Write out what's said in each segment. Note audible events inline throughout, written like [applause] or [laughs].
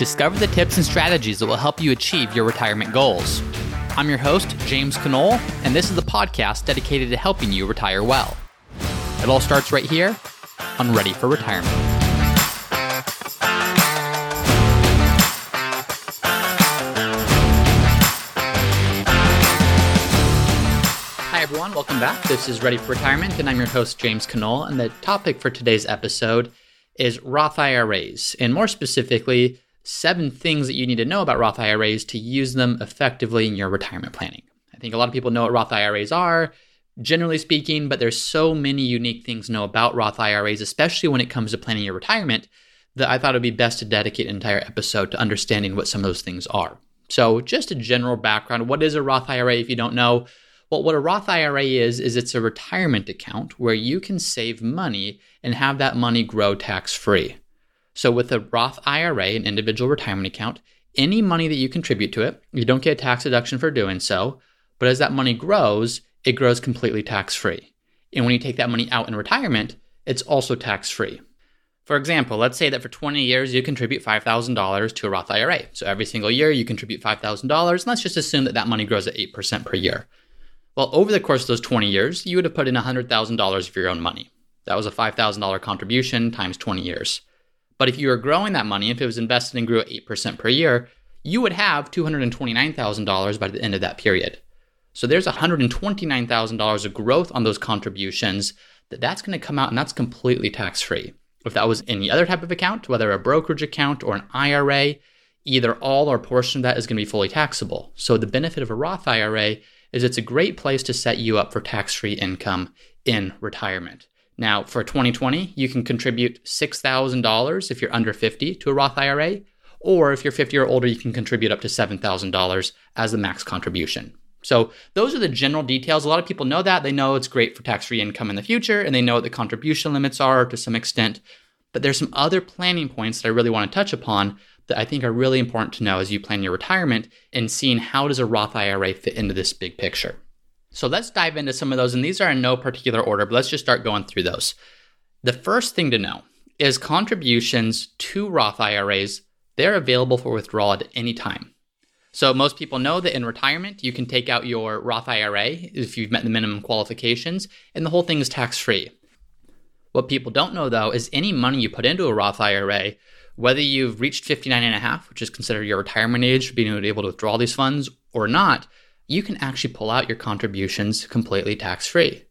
Discover the tips and strategies that will help you achieve your retirement goals. I'm your host, James Conole, and this is the podcast dedicated to helping you retire well. It all starts right here on Ready for Retirement. Hi, everyone. Welcome back. This is Ready for Retirement, and I'm your host, James Conole. And the topic for today's episode is Roth IRAs, and more specifically, seven things that you need to know about Roth IRAs to use them effectively in your retirement planning. I think a lot of people know what Roth IRAs are, generally speaking, but there's so many unique things to know about Roth IRAs, especially when it comes to planning your retirement, that I thought it would be best to dedicate an entire episode to understanding what some of those things are. So, just a general background what is a Roth IRA if you don't know? Well, what a Roth IRA is, is it's a retirement account where you can save money and have that money grow tax free. So, with a Roth IRA, an individual retirement account, any money that you contribute to it, you don't get a tax deduction for doing so. But as that money grows, it grows completely tax free. And when you take that money out in retirement, it's also tax free. For example, let's say that for 20 years you contribute $5,000 to a Roth IRA. So every single year you contribute $5,000, and let's just assume that that money grows at 8% per year. Well, over the course of those 20 years, you would have put in $100,000 of your own money. That was a $5,000 contribution times 20 years. But if you were growing that money, if it was invested and grew at 8% per year, you would have $229,000 by the end of that period. So there's $129,000 of growth on those contributions that that's going to come out and that's completely tax free. If that was any other type of account, whether a brokerage account or an IRA, either all or portion of that is going to be fully taxable. So the benefit of a Roth IRA is it's a great place to set you up for tax-free income in retirement. Now, for 2020, you can contribute $6,000 if you're under 50 to a Roth IRA, or if you're 50 or older, you can contribute up to $7,000 as the max contribution. So, those are the general details. A lot of people know that. They know it's great for tax free income in the future, and they know what the contribution limits are to some extent. But there's some other planning points that I really want to touch upon that I think are really important to know as you plan your retirement and seeing how does a Roth IRA fit into this big picture. So let's dive into some of those, and these are in no particular order, but let's just start going through those. The first thing to know is contributions to Roth IRAs, they're available for withdrawal at any time. So most people know that in retirement, you can take out your Roth IRA if you've met the minimum qualifications, and the whole thing is tax free. What people don't know though is any money you put into a Roth IRA, whether you've reached 59 and a half, which is considered your retirement age being able to withdraw these funds or not, you can actually pull out your contributions completely tax free.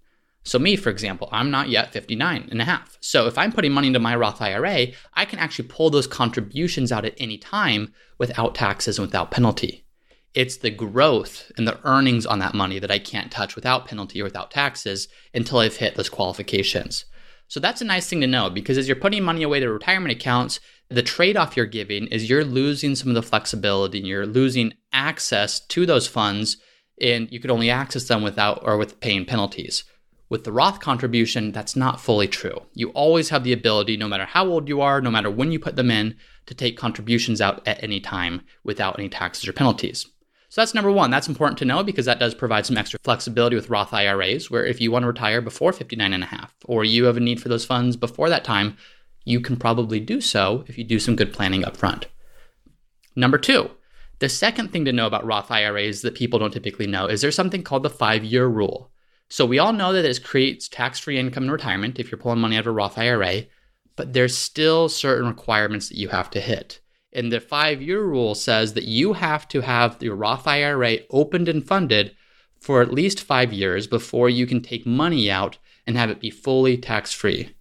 So, me, for example, I'm not yet 59 and a half. So, if I'm putting money into my Roth IRA, I can actually pull those contributions out at any time without taxes and without penalty. It's the growth and the earnings on that money that I can't touch without penalty or without taxes until I've hit those qualifications. So, that's a nice thing to know because as you're putting money away to retirement accounts, the trade off you're giving is you're losing some of the flexibility and you're losing access to those funds and you could only access them without or with paying penalties. With the Roth contribution, that's not fully true. You always have the ability, no matter how old you are, no matter when you put them in, to take contributions out at any time without any taxes or penalties. So that's number one. That's important to know because that does provide some extra flexibility with Roth IRAs, where if you want to retire before 59 and a half, or you have a need for those funds before that time, you can probably do so if you do some good planning up front. Number two, the second thing to know about Roth IRAs that people don't typically know is there's something called the five year rule. So we all know that this creates tax free income in retirement if you're pulling money out of a Roth IRA, but there's still certain requirements that you have to hit. And the five year rule says that you have to have your Roth IRA opened and funded for at least five years before you can take money out and have it be fully tax free.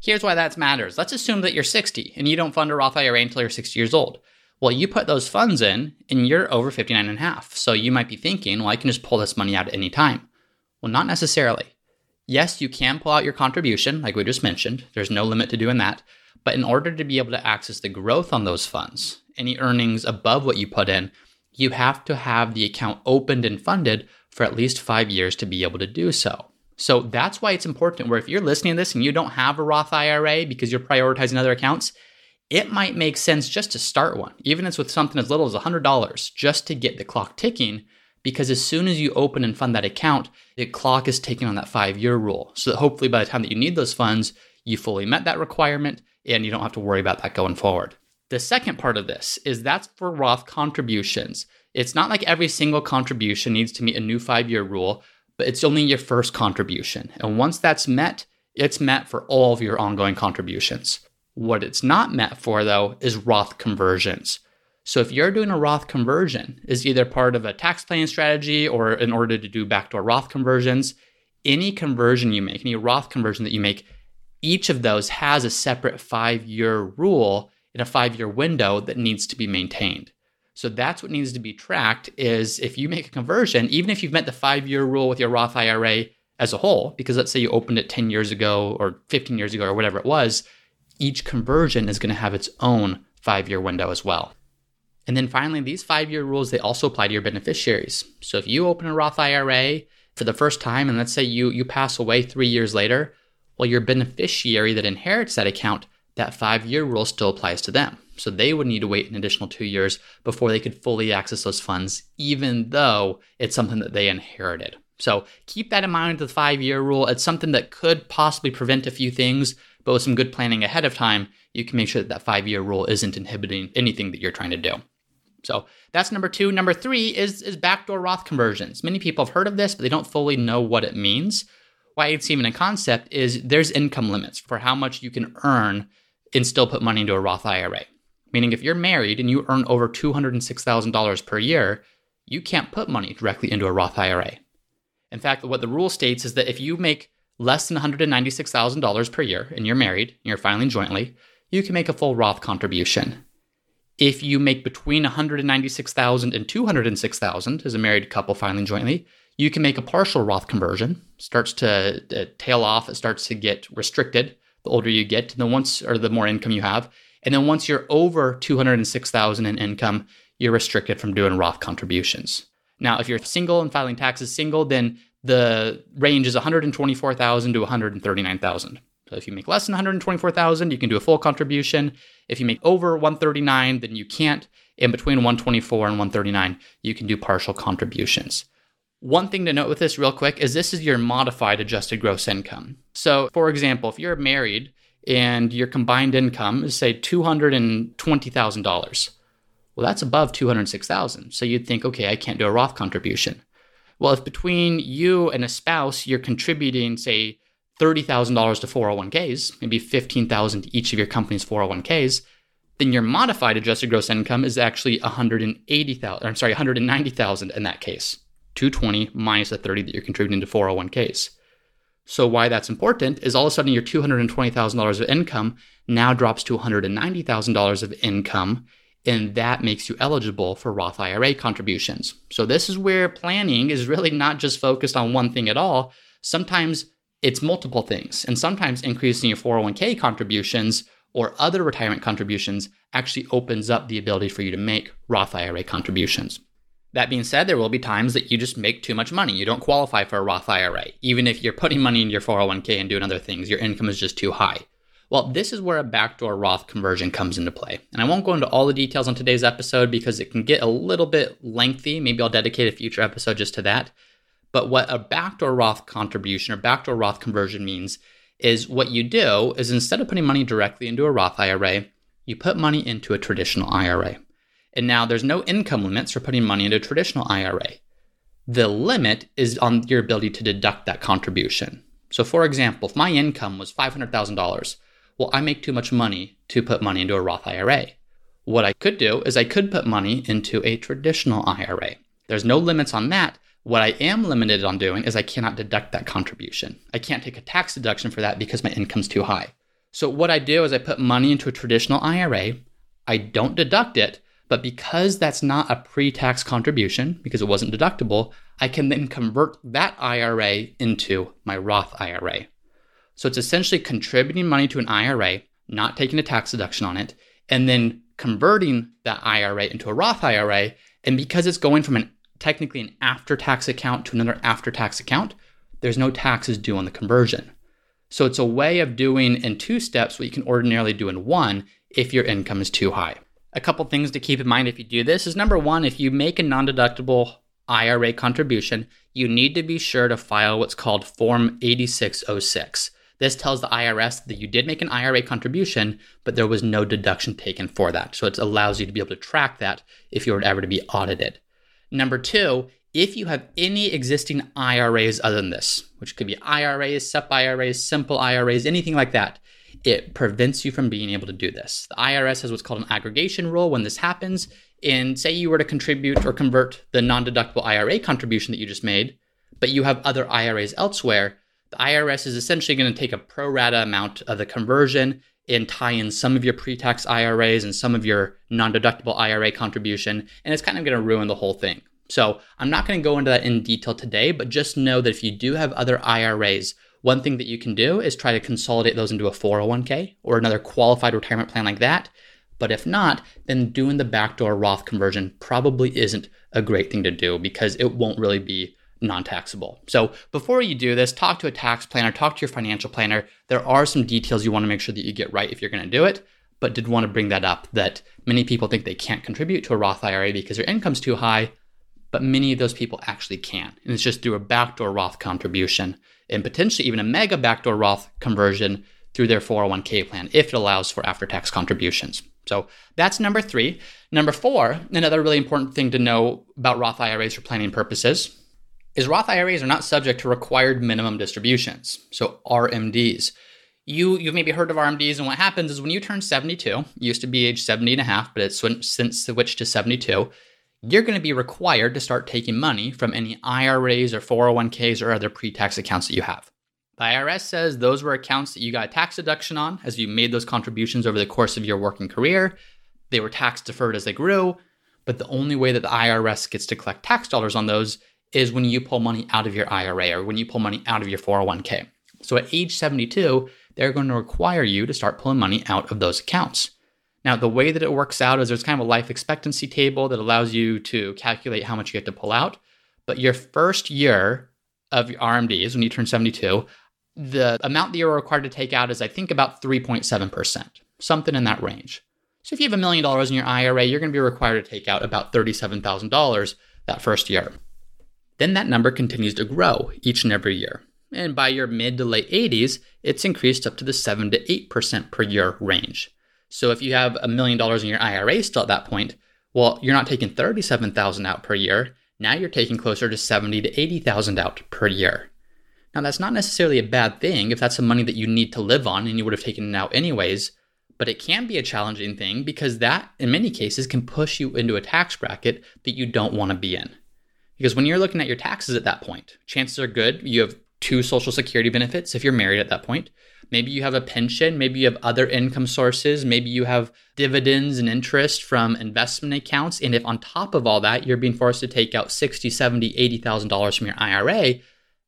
Here's why that matters. Let's assume that you're 60 and you don't fund a Roth IRA until you're 60 years old. Well, you put those funds in and you're over 59 and a half. So you might be thinking, well, I can just pull this money out at any time. Well, not necessarily. Yes, you can pull out your contribution, like we just mentioned. There's no limit to doing that. But in order to be able to access the growth on those funds, any earnings above what you put in, you have to have the account opened and funded for at least five years to be able to do so. So that's why it's important where if you're listening to this and you don't have a Roth IRA because you're prioritizing other accounts, it might make sense just to start one, even if it's with something as little as $100, just to get the clock ticking. Because as soon as you open and fund that account, the clock is ticking on that five year rule. So that hopefully by the time that you need those funds, you fully met that requirement and you don't have to worry about that going forward. The second part of this is that's for Roth contributions. It's not like every single contribution needs to meet a new five year rule, but it's only your first contribution. And once that's met, it's met for all of your ongoing contributions. What it's not met for, though, is Roth conversions. So if you're doing a Roth conversion, is either part of a tax planning strategy or in order to do backdoor Roth conversions, any conversion you make, any Roth conversion that you make, each of those has a separate five year rule in a five year window that needs to be maintained. So that's what needs to be tracked is if you make a conversion, even if you've met the five year rule with your Roth IRA as a whole, because let's say you opened it 10 years ago or 15 years ago or whatever it was, each conversion is going to have its own five year window as well. And then finally, these five year rules, they also apply to your beneficiaries. So if you open a Roth IRA for the first time, and let's say you, you pass away three years later, well, your beneficiary that inherits that account, that five year rule still applies to them. So they would need to wait an additional two years before they could fully access those funds, even though it's something that they inherited. So keep that in mind the five year rule. It's something that could possibly prevent a few things, but with some good planning ahead of time, you can make sure that that five year rule isn't inhibiting anything that you're trying to do. So that's number two. Number three is, is backdoor Roth conversions. Many people have heard of this, but they don't fully know what it means. Why it's even a concept is there's income limits for how much you can earn and still put money into a Roth IRA. Meaning, if you're married and you earn over $206,000 per year, you can't put money directly into a Roth IRA. In fact, what the rule states is that if you make less than $196,000 per year and you're married and you're filing jointly, you can make a full Roth contribution. If you make between $196,000 and $206,000 as a married couple filing jointly, you can make a partial Roth conversion. It Starts to, to tail off, it starts to get restricted the older you get, and then once or the more income you have, and then once you're over $206,000 in income, you're restricted from doing Roth contributions. Now, if you're single and filing taxes single, then the range is 124,000 to 139,000. So if you make less than 124,000, you can do a full contribution. If you make over 139, then you can't. In between 124 and 139, you can do partial contributions. One thing to note with this, real quick, is this is your modified adjusted gross income. So, for example, if you're married and your combined income is, say, $220,000, well, that's above 206,000. So you'd think, okay, I can't do a Roth contribution. Well, if between you and a spouse you're contributing, say, $30,000 to 401ks, maybe 15,000 to each of your company's 401ks, then your modified adjusted gross income is actually 180,000, I'm sorry, 190,000 in that case. 220 minus the 30 that you're contributing to 401ks. So why that's important is all of a sudden your $220,000 of income now drops to $190,000 of income and that makes you eligible for Roth IRA contributions. So this is where planning is really not just focused on one thing at all. Sometimes it's multiple things. And sometimes increasing your 401k contributions or other retirement contributions actually opens up the ability for you to make Roth IRA contributions. That being said, there will be times that you just make too much money. You don't qualify for a Roth IRA. Even if you're putting money in your 401k and doing other things, your income is just too high. Well, this is where a backdoor Roth conversion comes into play. And I won't go into all the details on today's episode because it can get a little bit lengthy. Maybe I'll dedicate a future episode just to that. But what a backdoor Roth contribution or backdoor Roth conversion means is what you do is instead of putting money directly into a Roth IRA, you put money into a traditional IRA. And now there's no income limits for putting money into a traditional IRA. The limit is on your ability to deduct that contribution. So, for example, if my income was $500,000, well, I make too much money to put money into a Roth IRA. What I could do is I could put money into a traditional IRA. There's no limits on that, what I am limited on doing is I cannot deduct that contribution. I can't take a tax deduction for that because my income's too high. So what I do is I put money into a traditional IRA. I don't deduct it, but because that's not a pre-tax contribution because it wasn't deductible, I can then convert that IRA into my Roth IRA. So it's essentially contributing money to an IRA, not taking a tax deduction on it, and then converting that IRA into a Roth IRA. And because it's going from an technically an after tax account to another after tax account, there's no taxes due on the conversion. So it's a way of doing in two steps what you can ordinarily do in one if your income is too high. A couple things to keep in mind if you do this is number one, if you make a non deductible IRA contribution, you need to be sure to file what's called Form 8606. This tells the IRS that you did make an IRA contribution, but there was no deduction taken for that. So it allows you to be able to track that if you were ever to be audited. Number two, if you have any existing IRAs other than this, which could be IRAs, SEP IRAs, simple IRAs, anything like that, it prevents you from being able to do this. The IRS has what's called an aggregation rule when this happens. And say you were to contribute or convert the non deductible IRA contribution that you just made, but you have other IRAs elsewhere, the IRS is essentially going to take a pro rata amount of the conversion and tie in some of your pre tax IRAs and some of your non deductible IRA contribution, and it's kind of going to ruin the whole thing. So I'm not going to go into that in detail today, but just know that if you do have other IRAs, one thing that you can do is try to consolidate those into a 401k or another qualified retirement plan like that. But if not, then doing the backdoor Roth conversion probably isn't a great thing to do because it won't really be non taxable. So before you do this, talk to a tax planner, talk to your financial planner. There are some details you want to make sure that you get right if you're going to do it. But did want to bring that up that many people think they can't contribute to a Roth IRA because their income's too high but many of those people actually can. And it's just through a backdoor Roth contribution and potentially even a mega backdoor Roth conversion through their 401k plan if it allows for after tax contributions. So that's number three. Number four, another really important thing to know about Roth IRAs for planning purposes is Roth IRAs are not subject to required minimum distributions, so RMDs. You, you've maybe heard of RMDs, and what happens is when you turn 72, used to be age 70 and a half, but it's since switched to 72, you're going to be required to start taking money from any IRAs or 401ks or other pre tax accounts that you have. The IRS says those were accounts that you got a tax deduction on as you made those contributions over the course of your working career. They were tax deferred as they grew, but the only way that the IRS gets to collect tax dollars on those is when you pull money out of your IRA or when you pull money out of your 401k. So at age 72, they're going to require you to start pulling money out of those accounts. Now, the way that it works out is there's kind of a life expectancy table that allows you to calculate how much you have to pull out. But your first year of your RMDs, when you turn 72, the amount that you're required to take out is, I think, about 3.7%, something in that range. So if you have a million dollars in your IRA, you're going to be required to take out about $37,000 that first year. Then that number continues to grow each and every year. And by your mid to late 80s, it's increased up to the 7 to 8% per year range. So if you have a million dollars in your IRA still at that point, well, you're not taking 37,000 out per year. Now you're taking closer to 70 to 80,000 out per year. Now that's not necessarily a bad thing if that's the money that you need to live on and you would have taken it out anyways, but it can be a challenging thing because that in many cases can push you into a tax bracket that you don't want to be in. Because when you're looking at your taxes at that point, chances are good you have two social security benefits if you're married at that point. Maybe you have a pension, maybe you have other income sources, maybe you have dividends and interest from investment accounts. And if on top of all that, you're being forced to take out 60, 70, $80,000 from your IRA,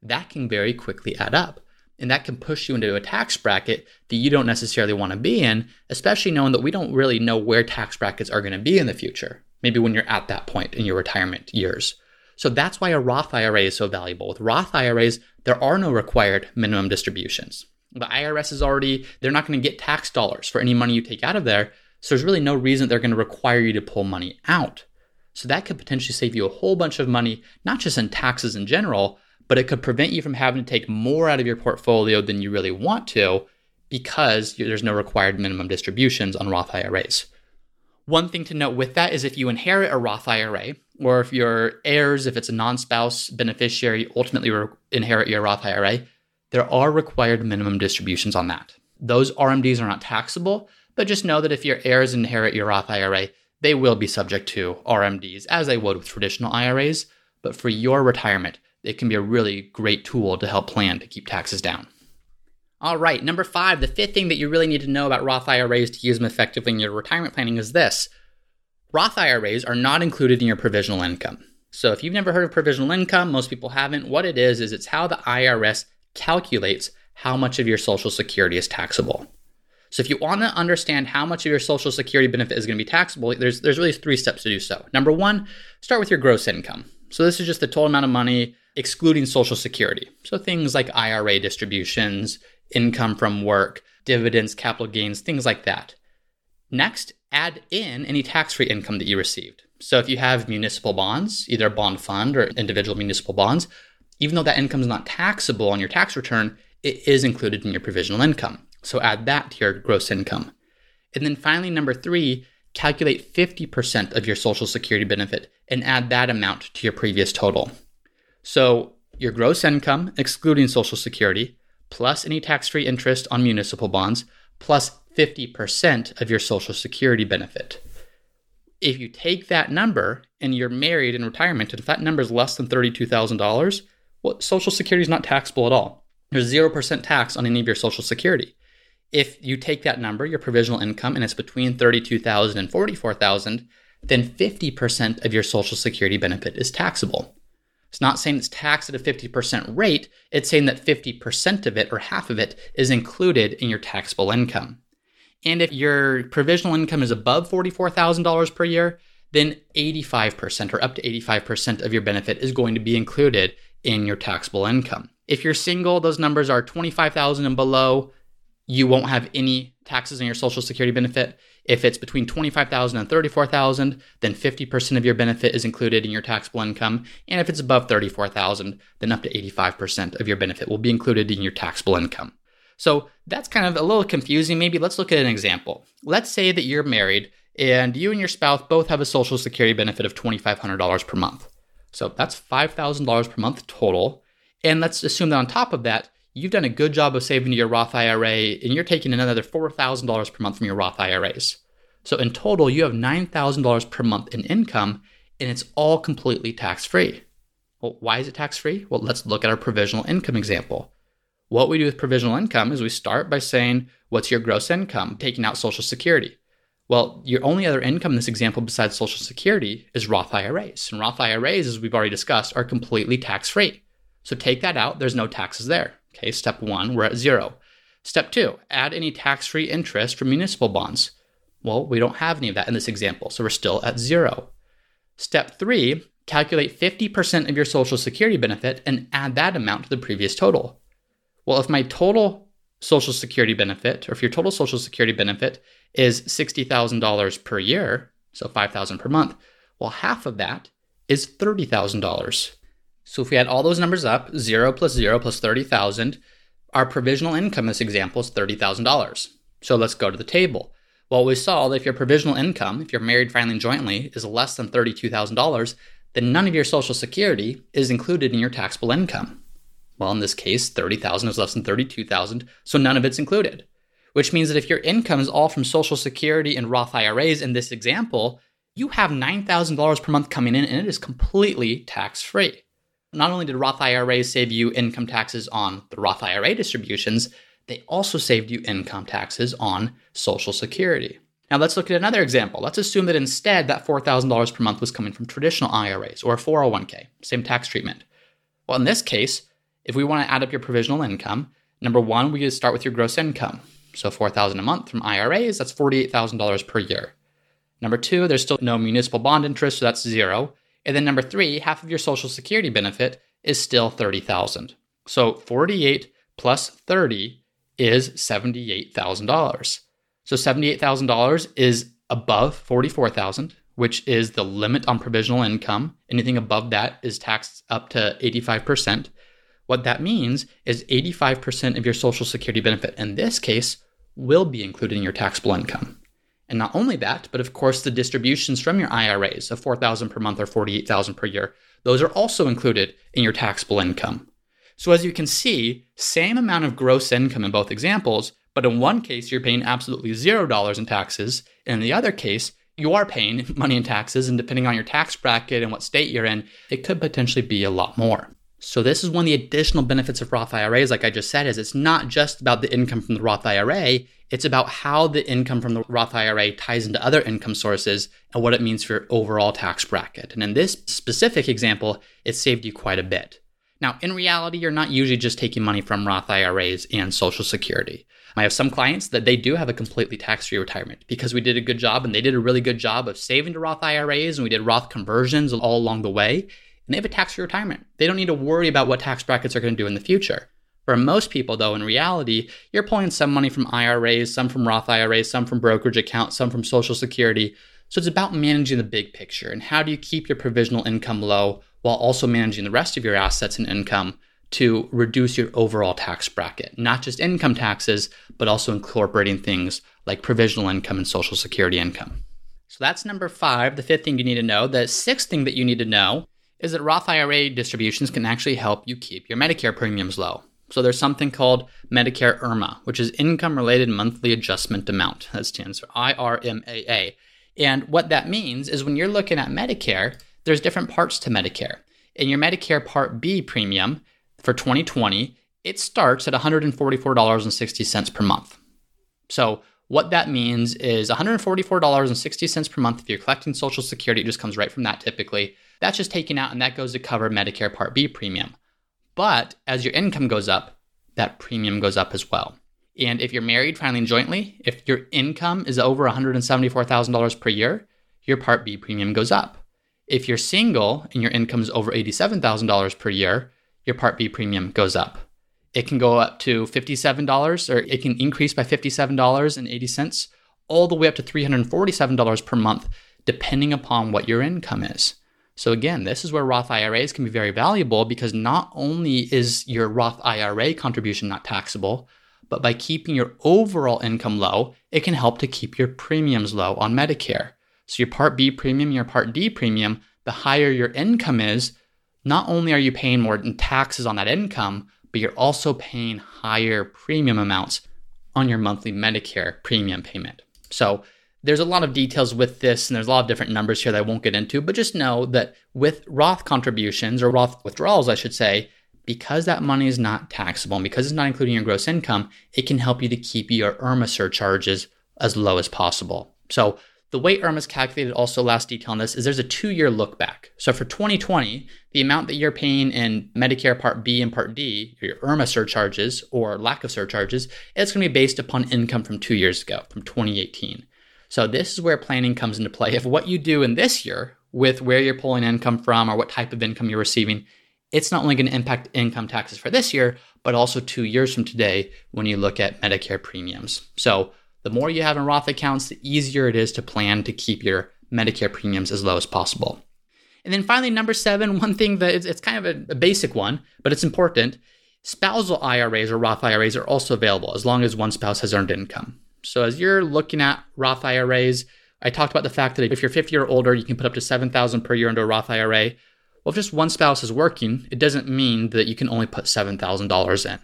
that can very quickly add up. And that can push you into a tax bracket that you don't necessarily want to be in, especially knowing that we don't really know where tax brackets are going to be in the future, maybe when you're at that point in your retirement years. So that's why a Roth IRA is so valuable. With Roth IRAs, there are no required minimum distributions. The IRS is already, they're not going to get tax dollars for any money you take out of there. So there's really no reason they're going to require you to pull money out. So that could potentially save you a whole bunch of money, not just in taxes in general, but it could prevent you from having to take more out of your portfolio than you really want to because there's no required minimum distributions on Roth IRAs. One thing to note with that is if you inherit a Roth IRA, or if your heirs, if it's a non spouse beneficiary, ultimately inherit your Roth IRA, there are required minimum distributions on that. Those RMDs are not taxable, but just know that if your heirs inherit your Roth IRA, they will be subject to RMDs as they would with traditional IRAs. But for your retirement, it can be a really great tool to help plan to keep taxes down. All right, number five, the fifth thing that you really need to know about Roth IRAs to use them effectively in your retirement planning is this Roth IRAs are not included in your provisional income. So if you've never heard of provisional income, most people haven't. What it is, is it's how the IRS calculates how much of your Social Security is taxable. So if you want to understand how much of your Social Security benefit is going to be taxable, there's there's really three steps to do so. Number one, start with your gross income. So this is just the total amount of money excluding Social Security. So things like IRA distributions, income from work, dividends, capital gains, things like that. Next, add in any tax-free income that you received. So if you have municipal bonds, either a bond fund or individual municipal bonds, even though that income is not taxable on your tax return, it is included in your provisional income. So add that to your gross income. And then finally, number three, calculate 50% of your Social Security benefit and add that amount to your previous total. So your gross income, excluding Social Security, plus any tax free interest on municipal bonds, plus 50% of your Social Security benefit. If you take that number and you're married in retirement, and if that number is less than $32,000, well, Social Security is not taxable at all. There's 0% tax on any of your Social Security. If you take that number, your provisional income, and it's between 32,000 and 44,000, then 50% of your Social Security benefit is taxable. It's not saying it's taxed at a 50% rate, it's saying that 50% of it or half of it is included in your taxable income. And if your provisional income is above $44,000 per year, then 85% or up to 85% of your benefit is going to be included in your taxable income. If you're single, those numbers are 25,000 and below, you won't have any taxes on your social security benefit. If it's between 25,000 and 34,000, then 50% of your benefit is included in your taxable income, and if it's above 34,000, then up to 85% of your benefit will be included in your taxable income. So that's kind of a little confusing. Maybe let's look at an example. Let's say that you're married and you and your spouse both have a social security benefit of $2,500 per month. So that's $5,000 per month total. And let's assume that on top of that, you've done a good job of saving your Roth IRA and you're taking another $4,000 per month from your Roth IRAs. So in total, you have $9,000 per month in income and it's all completely tax free. Well, why is it tax free? Well, let's look at our provisional income example. What we do with provisional income is we start by saying, What's your gross income? Taking out Social Security. Well, your only other income in this example besides Social Security is Roth IRAs. And Roth IRAs, as we've already discussed, are completely tax free. So take that out, there's no taxes there. Okay, step one, we're at zero. Step two, add any tax free interest from municipal bonds. Well, we don't have any of that in this example, so we're still at zero. Step three, calculate 50% of your Social Security benefit and add that amount to the previous total. Well, if my total Social Security benefit, or if your total Social Security benefit is $60,000 per year, so $5,000 per month, well, half of that is $30,000. So if we add all those numbers up, 0 plus 0 plus 30,000, our provisional income in this example is $30,000. So let's go to the table. Well, we saw that if your provisional income, if you're married filing jointly, is less than $32,000, then none of your Social Security is included in your taxable income. Well, in this case, 30,000 is less than 32,000, so none of it's included. Which means that if your income is all from Social Security and Roth IRAs in this example, you have $9,000 per month coming in and it is completely tax free. Not only did Roth IRAs save you income taxes on the Roth IRA distributions, they also saved you income taxes on Social Security. Now let's look at another example. Let's assume that instead that $4,000 per month was coming from traditional IRAs or a 401k, same tax treatment. Well, in this case, if we want to add up your provisional income, number one, we start with your gross income. So 4000 a month from IRAs, that's $48,000 per year. Number two, there's still no municipal bond interest, so that's zero. And then number three, half of your Social Security benefit is still 30000 So 48 plus 30 is $78,000. So $78,000 is above 44,000, which is the limit on provisional income. Anything above that is taxed up to 85%. What that means is 85% of your Social Security benefit in this case will be included in your taxable income. And not only that, but of course the distributions from your IRAs of 4000 per month or 48,000 per year, those are also included in your taxable income. So as you can see, same amount of gross income in both examples, but in one case you're paying absolutely $0 in taxes, and in the other case you are paying [laughs] money in taxes and depending on your tax bracket and what state you're in, it could potentially be a lot more. So this is one of the additional benefits of Roth IRAs, like I just said, is it's not just about the income from the Roth IRA, it's about how the income from the Roth IRA ties into other income sources and what it means for your overall tax bracket. And in this specific example, it saved you quite a bit. Now, in reality, you're not usually just taking money from Roth IRAs and Social Security. I have some clients that they do have a completely tax-free retirement because we did a good job and they did a really good job of saving to Roth IRAs and we did Roth conversions all along the way and they have a tax free retirement. They don't need to worry about what tax brackets are going to do in the future. For most people, though, in reality, you're pulling some money from IRAs, some from Roth IRAs, some from brokerage accounts, some from Social Security. So it's about managing the big picture and how do you keep your provisional income low while also managing the rest of your assets and income to reduce your overall tax bracket, not just income taxes, but also incorporating things like provisional income and social security income. So that's number five, the fifth thing you need to know. The sixth thing that you need to know is that Roth IRA distributions can actually help you keep your Medicare premiums low. So there's something called Medicare IRMAA, which is Income Related Monthly Adjustment Amount. That stands for IRMAA. And what that means is when you're looking at Medicare, there's different parts to Medicare. In your Medicare Part B premium for 2020, it starts at $144.60 per month. So what that means is $144.60 per month if you're collecting Social Security, it just comes right from that typically. That's just taken out and that goes to cover Medicare Part B premium. But as your income goes up, that premium goes up as well. And if you're married, filing jointly, if your income is over $174,000 per year, your Part B premium goes up. If you're single and your income is over $87,000 per year, your Part B premium goes up. It can go up to $57 or it can increase by $57.80 all the way up to $347 per month, depending upon what your income is. So, again, this is where Roth IRAs can be very valuable because not only is your Roth IRA contribution not taxable, but by keeping your overall income low, it can help to keep your premiums low on Medicare. So, your Part B premium, your Part D premium, the higher your income is, not only are you paying more in taxes on that income, but you're also paying higher premium amounts on your monthly Medicare premium payment. So there's a lot of details with this, and there's a lot of different numbers here that I won't get into, but just know that with Roth contributions or Roth withdrawals, I should say, because that money is not taxable and because it's not including your gross income, it can help you to keep your IRMAA surcharges as low as possible. So the way IRMAA is calculated, also last detail on this, is there's a two-year look back. So for 2020, the amount that you're paying in Medicare Part B and Part D, your IRMAA surcharges or lack of surcharges, it's going to be based upon income from two years ago, from 2018. So this is where planning comes into play. If what you do in this year with where you're pulling income from or what type of income you're receiving, it's not only going to impact income taxes for this year, but also two years from today when you look at Medicare premiums. So the more you have in Roth accounts, the easier it is to plan to keep your Medicare premiums as low as possible. And then finally, number seven, [laughs] one thing that it's, it's kind of a, a basic one, but it's important. Spousal IRAs or Roth IRAs are also available as long as one spouse has earned income. So as you're looking at Roth IRAs, I talked about the fact that if you're 50 or older, you can put up to 7,000 per year into a Roth IRA. Well, if just one spouse is working, it doesn't mean that you can only put $7,000 in.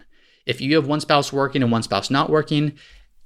If you have one spouse working and one spouse not working,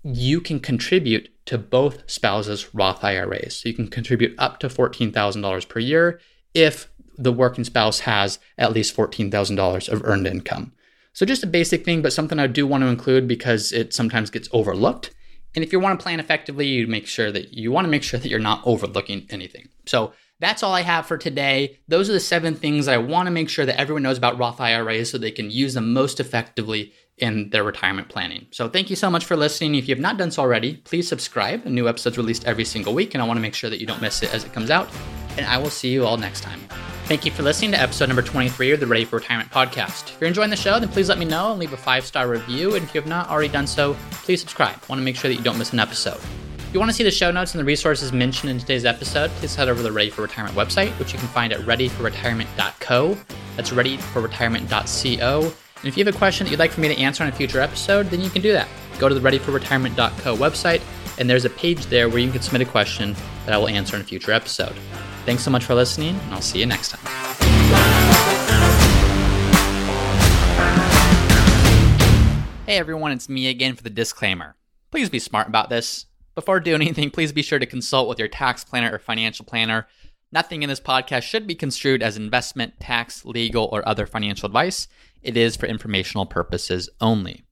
you can contribute to both spouses' Roth IRAs. So you can contribute up to $14,000 per year if the working spouse has at least $14,000 of earned income. So just a basic thing, but something I do want to include because it sometimes gets overlooked. And if you want to plan effectively, you make sure that you want to make sure that you're not overlooking anything. So that's all I have for today. Those are the seven things I want to make sure that everyone knows about Roth IRAs so they can use them most effectively in their retirement planning. So thank you so much for listening. If you have not done so already, please subscribe. A new episode's released every single week, and I want to make sure that you don't miss it as it comes out. And I will see you all next time. Thank you for listening to episode number 23 of the Ready for Retirement podcast. If you're enjoying the show, then please let me know and leave a five star review. And if you have not already done so, please subscribe. I want to make sure that you don't miss an episode. If you want to see the show notes and the resources mentioned in today's episode, please head over to the Ready for Retirement website, which you can find at readyforretirement.co. That's readyforretirement.co. And if you have a question that you'd like for me to answer on a future episode, then you can do that. Go to the readyforretirement.co website, and there's a page there where you can submit a question that I will answer in a future episode. Thanks so much for listening, and I'll see you next time. Hey everyone, it's me again for the disclaimer. Please be smart about this. Before doing anything, please be sure to consult with your tax planner or financial planner. Nothing in this podcast should be construed as investment, tax, legal, or other financial advice. It is for informational purposes only.